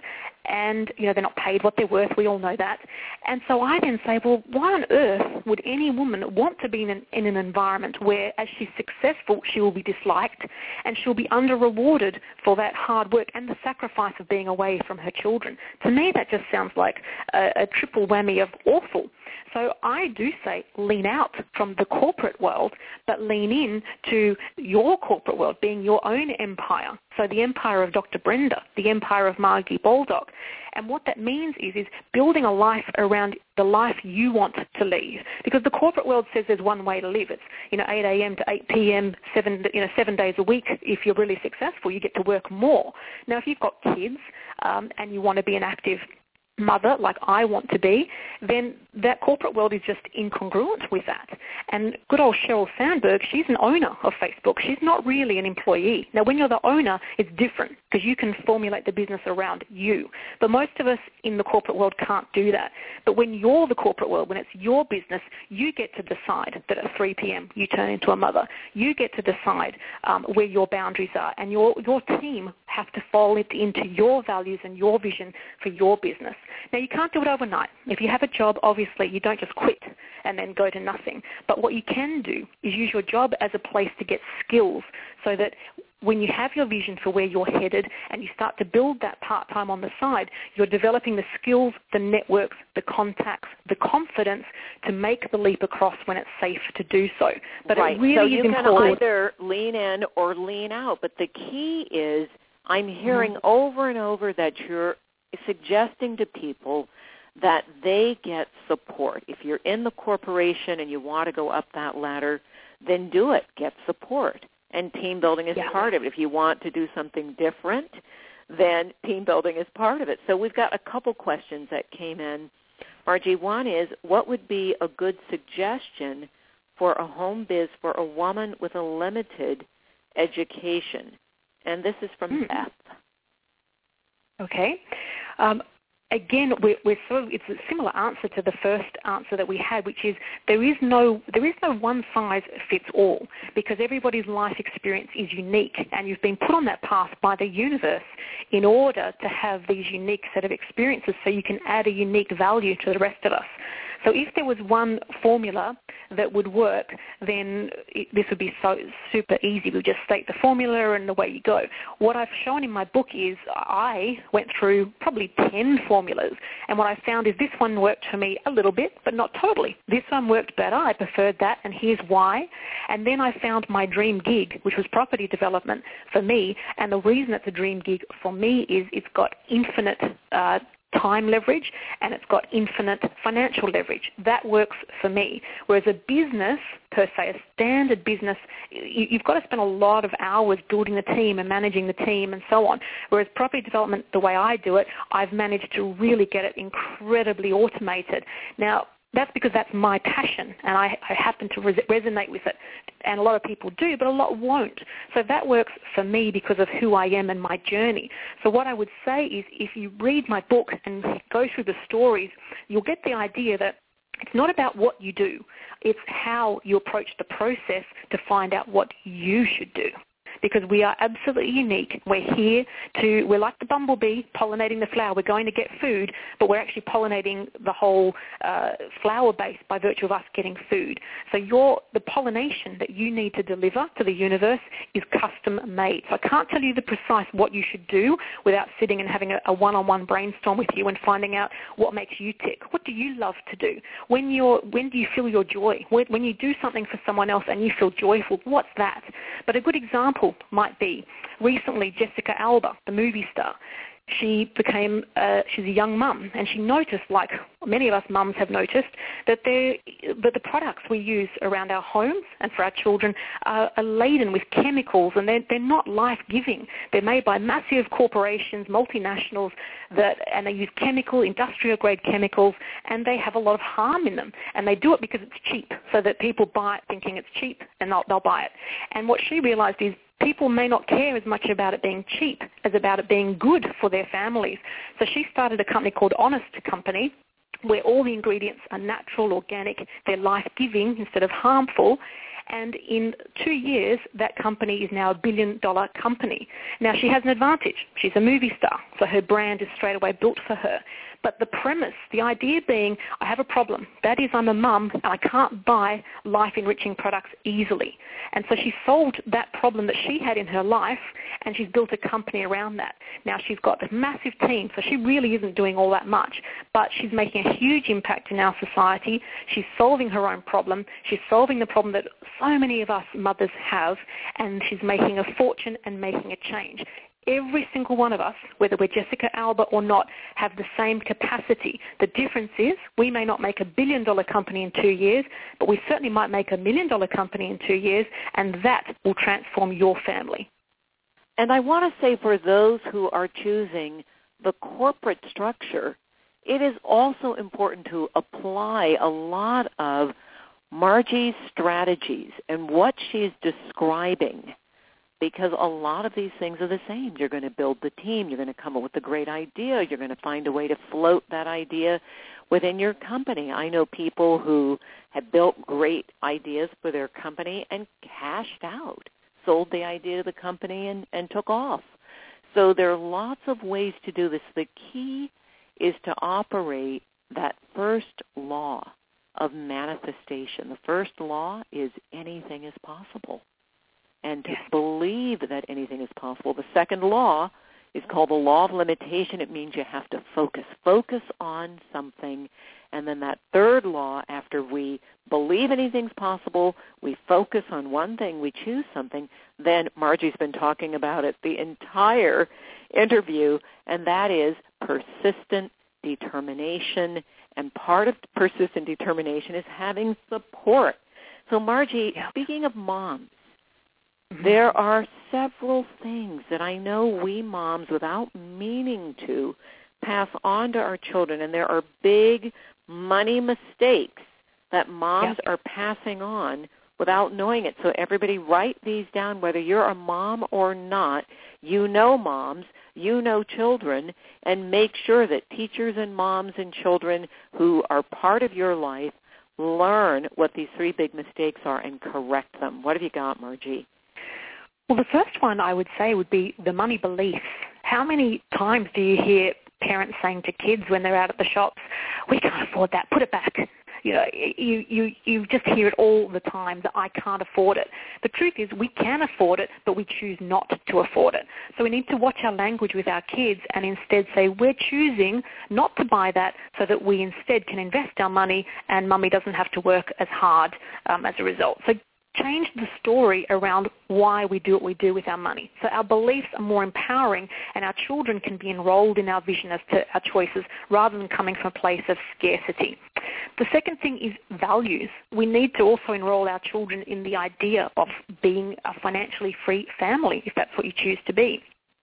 and you know they're not paid what they're worth. We all know that. And so I then say, well, why on earth would any woman want to be in an, in an environment where, as she's successful, she will be disliked and she'll be under rewarded for that hard work and the sacrifice of being away from her children? To me, that just sounds like a, a triple whammy of awful. So I do say lean out from the corporate world, but lean in to your corporate world, being your own empire. So the empire of Dr. Brenda, the empire of Margie Baldock. And what that means is, is building a life around the life you want to lead. Because the corporate world says there's one way to live. It's, you know, 8 a.m. to 8 p.m., seven, you know, seven days a week. If you're really successful, you get to work more. Now, if you've got kids um, and you want to be an active mother like I want to be, then that corporate world is just incongruent with that. And good old Sheryl Sandberg, she's an owner of Facebook. She's not really an employee. Now, when you're the owner, it's different because you can formulate the business around you. But most of us in the corporate world can't do that. But when you're the corporate world, when it's your business, you get to decide that at 3 p.m. you turn into a mother. You get to decide um, where your boundaries are. And your, your team have to fall into your values and your vision for your business. Now, you can't do it overnight. If you have a job, obviously, you don't just quit and then go to nothing. But what you can do is use your job as a place to get skills so that when you have your vision for where you're headed and you start to build that part-time on the side, you're developing the skills, the networks, the contacts, the confidence to make the leap across when it's safe to do so. But right. it really so is you important. can either lean in or lean out. But the key is I'm hearing mm-hmm. over and over that you're suggesting to people that they get support. If you're in the corporation and you want to go up that ladder, then do it. Get support. And team building is yeah. part of it. If you want to do something different, then team building is part of it. So we've got a couple questions that came in. Margie, one is, what would be a good suggestion for a home biz for a woman with a limited education? And this is from mm. Beth. Okay. Um, again, we're, we're, sort of, it's a similar answer to the first answer that we had, which is there is no there is no one size fits all because everybody's life experience is unique, and you've been put on that path by the universe in order to have these unique set of experiences, so you can add a unique value to the rest of us. So if there was one formula that would work, then it, this would be so super easy. We just state the formula and away you go. What I've shown in my book is I went through probably 10 formulas, and what I found is this one worked for me a little bit, but not totally. This one worked better. I preferred that, and here's why. And then I found my dream gig, which was property development for me, and the reason it's a dream gig for me is it's got infinite uh, time leverage and it's got infinite financial leverage. That works for me. Whereas a business, per se, a standard business, you've got to spend a lot of hours building the team and managing the team and so on. Whereas property development, the way I do it, I've managed to really get it incredibly automated. Now, that's because that's my passion and I, I happen to res- resonate with it. And a lot of people do, but a lot won't. So that works for me because of who I am and my journey. So what I would say is if you read my book and go through the stories, you'll get the idea that it's not about what you do. It's how you approach the process to find out what you should do because we are absolutely unique. We're here to, we're like the bumblebee pollinating the flower. We're going to get food, but we're actually pollinating the whole uh, flower base by virtue of us getting food. So your, the pollination that you need to deliver to the universe is custom made. So I can't tell you the precise what you should do without sitting and having a, a one-on-one brainstorm with you and finding out what makes you tick. What do you love to do? When, you're, when do you feel your joy? When, when you do something for someone else and you feel joyful, what's that? But a good example might be. Recently Jessica Alba, the movie star she became uh, she's a young mum and she noticed like many of us mums have noticed that that the products we use around our homes and for our children are, are laden with chemicals and they're, they're not life giving they're made by massive corporations multinationals that and they use chemical industrial grade chemicals and they have a lot of harm in them. And they do it because it's cheap so that people buy it thinking it's cheap and they'll, they'll buy it. And what she realized is people may not care as much about it being cheap as about it being good for their families. So she started a company called Honest Company where all the ingredients are natural, organic, they're life-giving instead of harmful, And in two years, that company is now a billion dollar company. Now she has an advantage. She's a movie star, so her brand is straight away built for her. But the premise, the idea being, I have a problem. That is, I'm a mum and I can't buy life-enriching products easily. And so she solved that problem that she had in her life and she's built a company around that. Now she's got a massive team, so she really isn't doing all that much, but she's making a huge impact in our society. She's solving her own problem. She's solving the problem that so many of us mothers have, and she's making a fortune and making a change every single one of us, whether we're Jessica Alba or not, have the same capacity. The difference is we may not make a billion dollar company in two years, but we certainly might make a million dollar company in two years, and that will transform your family. And I want to say for those who are choosing the corporate structure, it is also important to apply a lot of Margie's strategies and what she's describing because a lot of these things are the same. You're going to build the team. You're going to come up with a great idea. You're going to find a way to float that idea within your company. I know people who have built great ideas for their company and cashed out, sold the idea to the company and, and took off. So there are lots of ways to do this. The key is to operate that first law of manifestation. The first law is anything is possible and to believe that anything is possible. The second law is called the law of limitation. It means you have to focus. Focus on something. And then that third law, after we believe anything's possible, we focus on one thing, we choose something, then Margie's been talking about it the entire interview, and that is persistent determination. And part of persistent determination is having support. So Margie, speaking of moms, there are several things that I know we moms, without meaning to, pass on to our children, and there are big money mistakes that moms are passing on without knowing it. So everybody write these down, whether you're a mom or not. You know moms, you know children, and make sure that teachers and moms and children who are part of your life learn what these three big mistakes are and correct them. What have you got, Margie? Well, the first one I would say would be the money belief. How many times do you hear parents saying to kids when they're out at the shops, "We can't afford that. Put it back." You know, you you you just hear it all the time that I can't afford it. The truth is, we can afford it, but we choose not to afford it. So we need to watch our language with our kids and instead say we're choosing not to buy that, so that we instead can invest our money and mummy doesn't have to work as hard um, as a result. So change the story around why we do what we do with our money. So our beliefs are more empowering and our children can be enrolled in our vision as to our choices rather than coming from a place of scarcity. The second thing is values. We need to also enroll our children in the idea of being a financially free family if that's what you choose to be.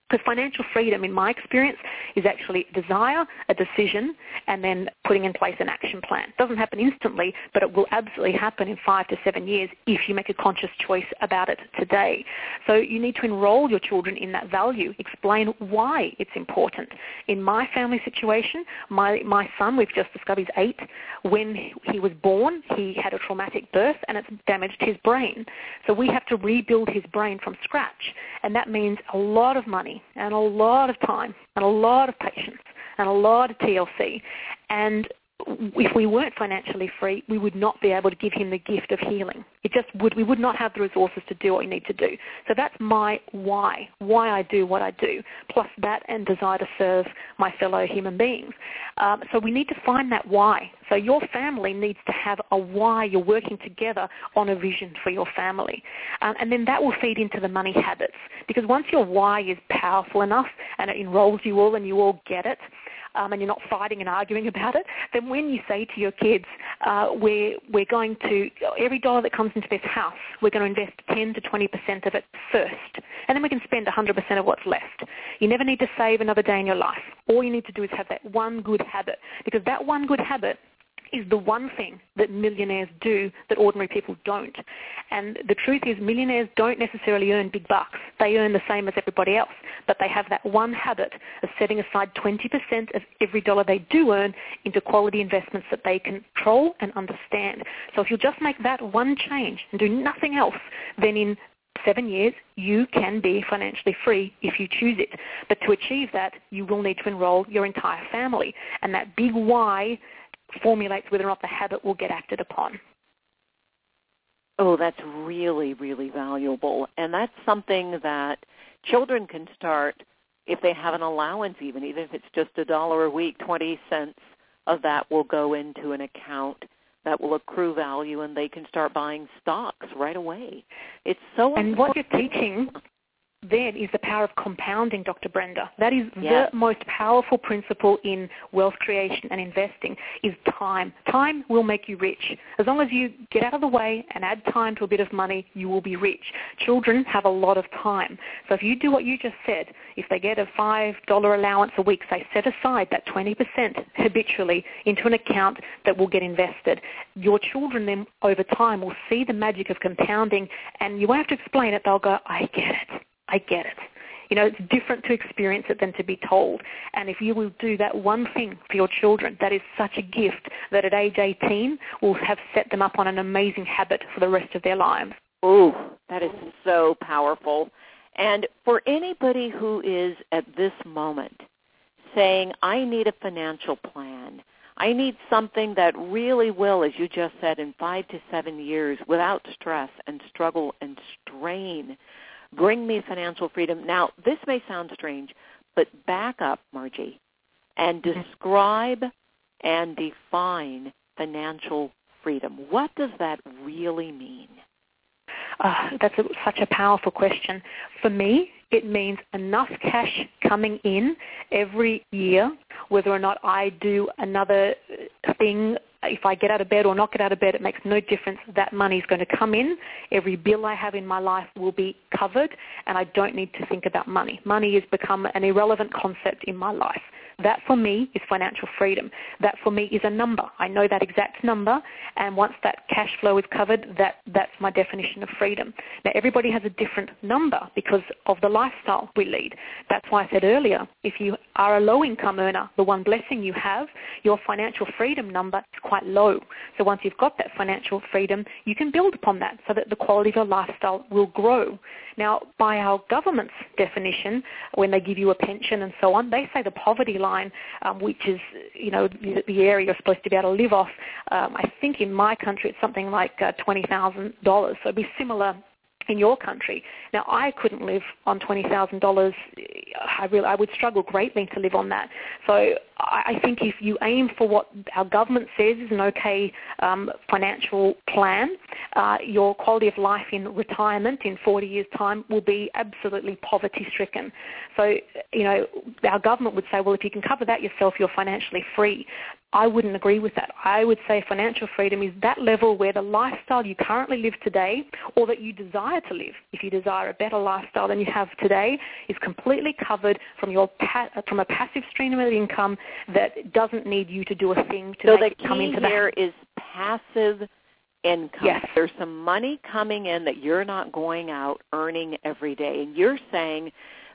Because financial freedom, in my experience, is actually desire, a decision, and then putting in place an action plan. It doesn't happen instantly, but it will absolutely happen in five to seven years if you make a conscious choice about it today. So you need to enroll your children in that value. Explain why it's important. In my family situation, my, my son, we've just discovered he's eight. When he was born, he had a traumatic birth and it's damaged his brain. So we have to rebuild his brain from scratch. And that means a lot of money and a lot of time and a lot of patience and a lot of TLC. And if we weren't financially free, we would not be able to give him the gift of healing. It just would, we would not have the resources to do what we need to do. So that's my why, why I do what I do, plus that and desire to serve my fellow human beings. Um, so we need to find that why. So your family needs to have a why you're working together on a vision for your family. Um, and then that will feed into the money habits. Because once your why is powerful enough and it enrolls you all and you all get it, um, and you're not fighting and arguing about it, then when you say to your kids, uh, we're, we're going to, every dollar that comes into this house, we're going to invest 10 to 20% of it first, and then we can spend 100% of what's left. You never need to save another day in your life. All you need to do is have that one good habit, because that one good habit is the one thing that millionaires do that ordinary people don't. And the truth is millionaires don't necessarily earn big bucks. They earn the same as everybody else. But they have that one habit of setting aside 20% of every dollar they do earn into quality investments that they control and understand. So if you'll just make that one change and do nothing else, then in seven years, you can be financially free if you choose it. But to achieve that, you will need to enroll your entire family. And that big why formulates whether or not the habit will get acted upon. Oh, that's really, really valuable. And that's something that children can start if they have an allowance even, even if it's just a dollar a week, 20 cents of that will go into an account that will accrue value and they can start buying stocks right away. It's so And what you're teaching then is the power of compounding, Dr. Brenda. That is yes. the most powerful principle in wealth creation and investing is time. Time will make you rich. As long as you get out of the way and add time to a bit of money, you will be rich. Children have a lot of time. So if you do what you just said, if they get a $5 allowance a week, say set aside that 20% habitually into an account that will get invested. Your children then over time will see the magic of compounding and you won't have to explain it. They'll go, I get it. I get it. You know, it's different to experience it than to be told. And if you will do that one thing for your children, that is such a gift that at age 18 will have set them up on an amazing habit for the rest of their lives. Ooh, that is so powerful. And for anybody who is at this moment saying, I need a financial plan, I need something that really will, as you just said, in five to seven years, without stress and struggle and strain, Bring me financial freedom. Now, this may sound strange, but back up, Margie, and describe and define financial freedom. What does that really mean? Uh, that's a, such a powerful question. For me, it means enough cash coming in every year, whether or not I do another thing if I get out of bed or not get out of bed, it makes no difference. That money is going to come in. Every bill I have in my life will be covered, and I don't need to think about money. Money has become an irrelevant concept in my life. That for me is financial freedom. That for me is a number. I know that exact number, and once that cash flow is covered, that, that's my definition of freedom. Now, everybody has a different number because of the lifestyle we lead. That's why I said earlier, if you are a low-income earner, the one blessing you have, your financial freedom number is quite low. So once you've got that financial freedom, you can build upon that so that the quality of your lifestyle will grow. Now, by our government's definition, when they give you a pension and so on, they say the poverty line, um, which is, you know, the, area you're supposed to be able to live off, um, I think in my country it's something like uh, $20,000. So it'd be similar in your country. Now, I couldn't live on $20,000. I really, I would struggle greatly to live on that. So I think if you aim for what our government says is an okay um, financial plan, uh, your quality of life in retirement in 40 years' time will be absolutely poverty-stricken. So, you know, our government would say, well, if you can cover that yourself, you're financially free. I wouldn't agree with that. I would say financial freedom is that level where the lifestyle you currently live today or that you desire to live, if you desire a better lifestyle than you have today, is completely covered from your from a passive stream of income that doesn't need you to do a thing to so make it come into the So the key here is passive income. Yes. There's some money coming in that you're not going out earning every day. And you're saying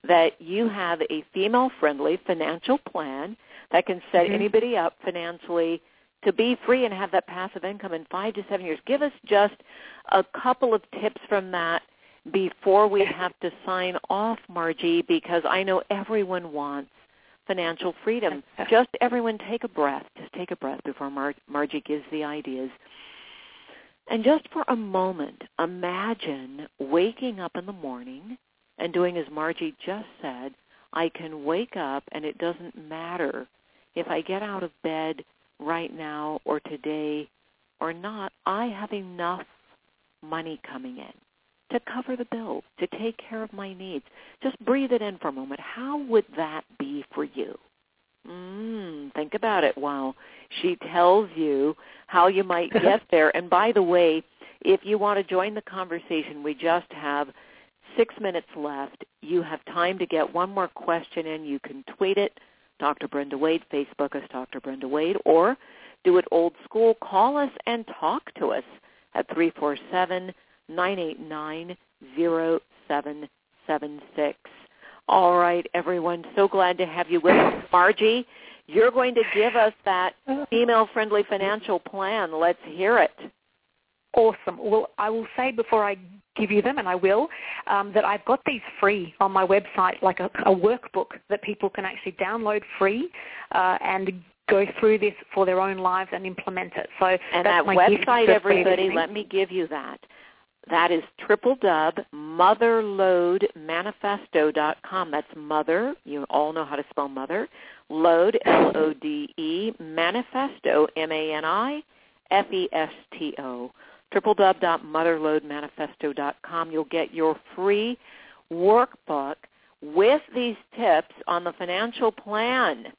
that you have a female-friendly financial plan – that can set mm-hmm. anybody up financially to be free and have that passive income in five to seven years. Give us just a couple of tips from that before we have to sign off, Margie, because I know everyone wants financial freedom. Just everyone take a breath. Just take a breath before Mar- Margie gives the ideas. And just for a moment, imagine waking up in the morning and doing as Margie just said, I can wake up and it doesn't matter if I get out of bed right now or today or not, I have enough money coming in to cover the bills, to take care of my needs. Just breathe it in for a moment. How would that be for you? Mm, think about it while she tells you how you might get there. And by the way, if you want to join the conversation, we just have six minutes left. You have time to get one more question in. You can tweet it Dr. Brenda Wade. Facebook us Dr. Brenda Wade, or do it old school. Call us and talk to us at 347 989 0776. All right, everyone. So glad to have you with us. Margie, you're going to give us that female-friendly financial plan. Let's hear it. Awesome. Well, I will say before I give you them, and I will, um, that I've got these free on my website, like a, a workbook that people can actually download free uh, and go through this for their own lives and implement it. So and that website, everybody, let me give you that. That is www.motherlodemanifesto.com. That's mother. You all know how to spell mother. Load, L-O-D-E, manifesto, M-A-N-I-F-E-S-T-O. www.motherlodemanifesto.com. You'll get your free workbook with these tips on the financial plan,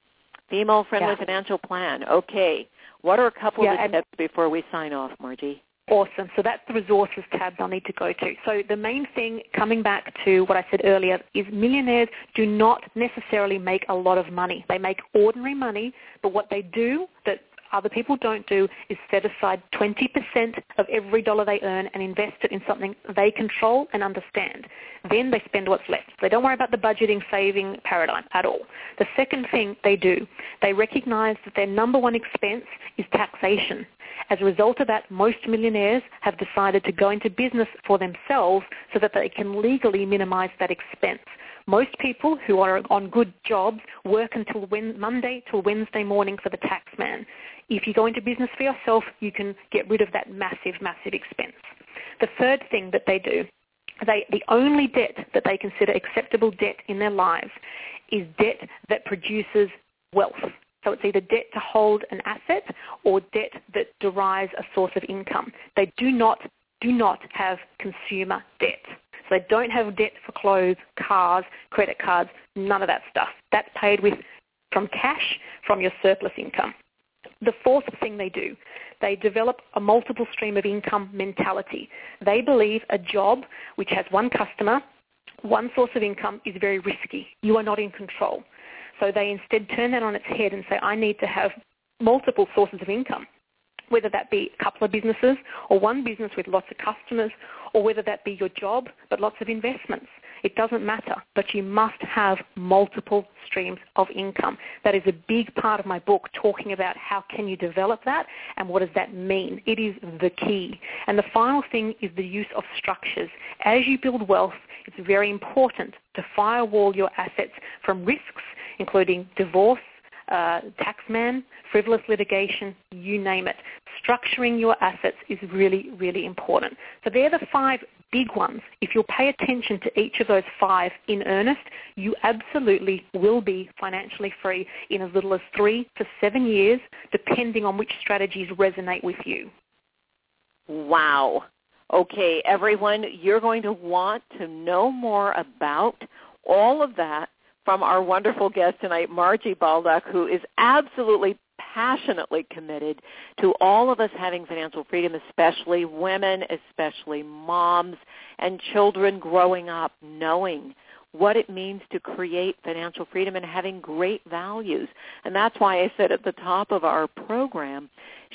female-friendly Yeah. financial plan. Okay. What are a couple Yeah, of the tips before we sign off, Margie? Awesome. So that's the resources tab I'll need to go to. So the main thing, coming back to what I said earlier, is millionaires do not necessarily make a lot of money. They make ordinary money, but what they do that other people don't do is set aside 20% of every dollar they earn and invest it in something they control and understand. Then they spend what's left. They don't worry about the budgeting, saving paradigm at all. The second thing they do, they recognize that their number one expense is taxation. As a result of that, most millionaires have decided to go into business for themselves so that they can legally minimize that expense. Most people who are on good jobs work until Monday till Wednesday morning for the tax man. If you go into business for yourself, you can get rid of that massive, massive expense. The third thing that they do, they, the only debt that they consider acceptable debt in their lives is debt that produces wealth. So it's either debt to hold an asset or debt that derives a source of income. They do not do not have consumer debt. So they don't have debt for clothes, cars, credit cards, none of that stuff. That's paid with from cash from your surplus income. The fourth thing they do, they develop a multiple stream of income mentality. They believe a job which has one customer, one source of income is very risky. You are not in control. So they instead turn that on its head and say, I need to have multiple sources of income, whether that be a couple of businesses or one business with lots of customers, or whether that be your job but lots of investments. It doesn't matter, but you must have multiple streams of income. That is a big part of my book talking about how can you develop that and what does that mean. It is the key. And the final thing is the use of structures. As you build wealth, it's very important to firewall your assets from risks, including divorce, uh, taxman, frivolous litigation, you name it. Structuring your assets is really, really important. So they're the five big ones. If you'll pay attention to each of those five in earnest, you absolutely will be financially free in as little as three to seven years, depending on which strategies resonate with you. Wow. Okay, everyone, you're going to want to know more about all of that from our wonderful guest tonight, Margie Baldock, who is absolutely passionately committed to all of us having financial freedom, especially women, especially moms and children growing up knowing what it means to create financial freedom and having great values. And that's why I said at the top of our program,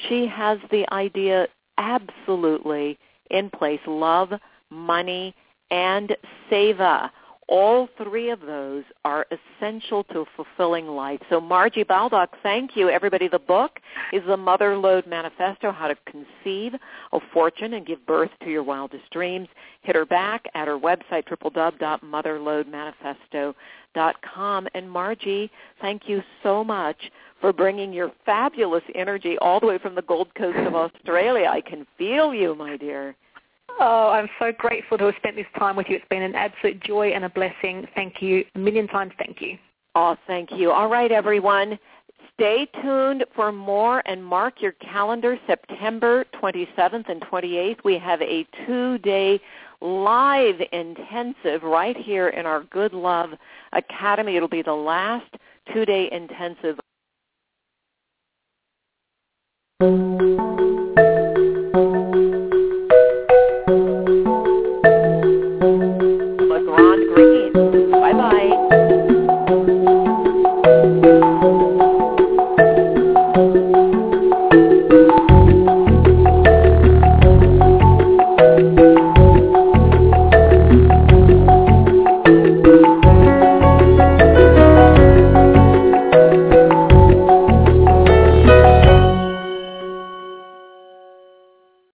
she has the idea absolutely in place, love, money, and seva. All three of those are essential to fulfilling life. So Margie Baldock, thank you. Everybody, the book is The Mother Lode Manifesto, How to Conceive a Fortune and Give Birth to Your Wildest Dreams. Hit her back at her website, www.motherlodemanifesto.com. And Margie, thank you so much for bringing your fabulous energy all the way from the Gold Coast of Australia. I can feel you, my dear. Oh, I'm so grateful to have spent this time with you. It's been an absolute joy and a blessing. Thank you a million times. Thank you. Oh, thank you. All right, everyone. Stay tuned for more and mark your calendar September 27th and 28th. We have a two-day live intensive right here in our Good Love Academy. It'll be the last two-day intensive